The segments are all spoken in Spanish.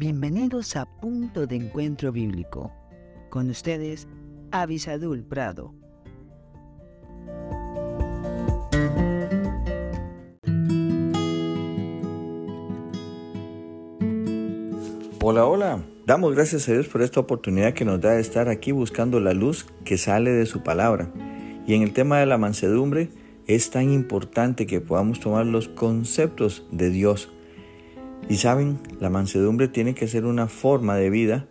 Bienvenidos a Punto de Encuentro Bíblico. Con ustedes, Avisadul Prado. Hola, hola. Damos gracias a Dios por esta oportunidad que nos da de estar aquí buscando la luz que sale de su palabra. Y en el tema de la mansedumbre es tan importante que podamos tomar los conceptos de Dios. Y saben, la mansedumbre tiene que ser una forma de vida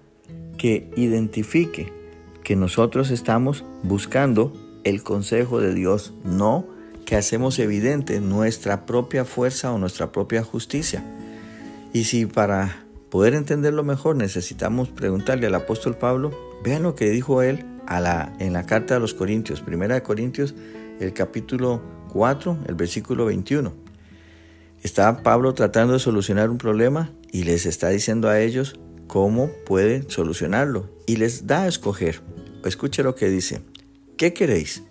que identifique que nosotros estamos buscando el consejo de Dios, no que hacemos evidente nuestra propia fuerza o nuestra propia justicia. Y si para poder entenderlo mejor necesitamos preguntarle al apóstol Pablo, vean lo que dijo él en la carta a los Corintios, primera de Corintios, el capítulo 4, el versículo 21. Está Pablo tratando de solucionar un problema y les está diciendo a ellos cómo pueden solucionarlo y les da a escoger. Escuche lo que dice. ¿Qué queréis?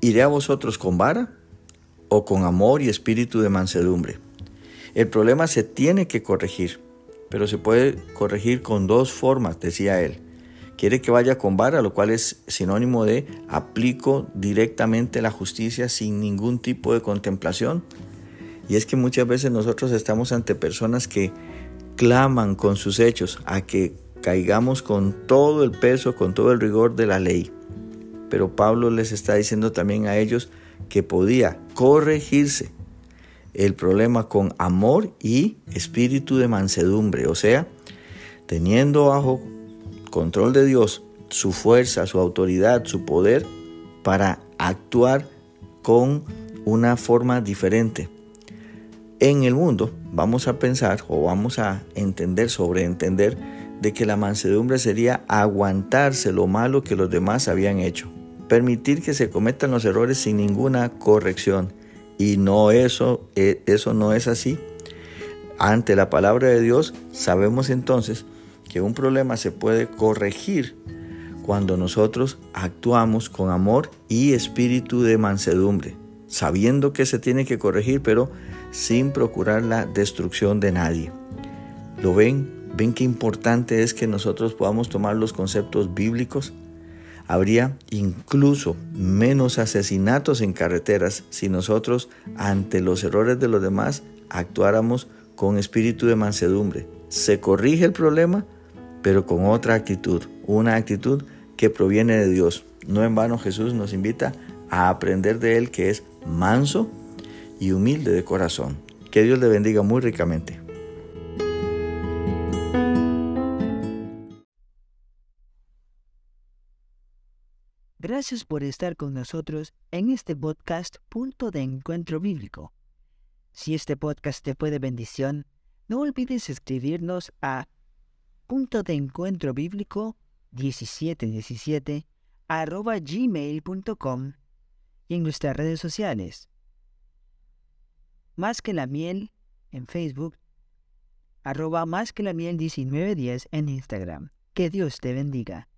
¿Iré a vosotros con vara o con amor y espíritu de mansedumbre? El problema se tiene que corregir pero se puede corregir con dos formas, decía él. Quiere que vaya con vara, lo cual es sinónimo de aplico directamente la justicia sin ningún tipo de contemplación. Y es que muchas veces nosotros estamos ante personas que claman con sus hechos a que caigamos con todo el peso, con todo el rigor de la ley. Pero Pablo les está diciendo también a ellos que podía corregirse el problema con amor y espíritu de mansedumbre, o sea, teniendo bajo control de Dios su fuerza, su autoridad, su poder para actuar con una forma diferente. En el mundo vamos a pensar o vamos a entender, sobreentender, de que la mansedumbre sería aguantarse lo malo que los demás habían hecho, permitir que se cometan los errores sin ninguna corrección y no eso, e, eso no es así. Ante la palabra de Dios sabemos entonces que un problema se puede corregir cuando nosotros actuamos con amor y espíritu de mansedumbre, sabiendo que se tiene que corregir, pero sin procurar la destrucción de nadie. ¿Lo ven? ¿Ven qué importante es que nosotros podamos tomar los conceptos bíblicos? Habría incluso menos asesinatos en carreteras si nosotros, ante los errores de los demás, actuáramos con espíritu de mansedumbre. Se corrige el problema, pero con otra actitud, una actitud que proviene de Dios. No en vano Jesús nos invita a aprender de Él que es manso y humilde de corazón. Que Dios le bendiga muy ricamente. Gracias por estar con nosotros en este podcast Punto de Encuentro Bíblico. Si este podcast te fue de bendición, no olvides escribirnos a punto de encuentro bíblico 1717 arroba gmail.com y en nuestras redes sociales. Más que la miel en Facebook, arroba más que la miel 1910 en Instagram. Que Dios te bendiga.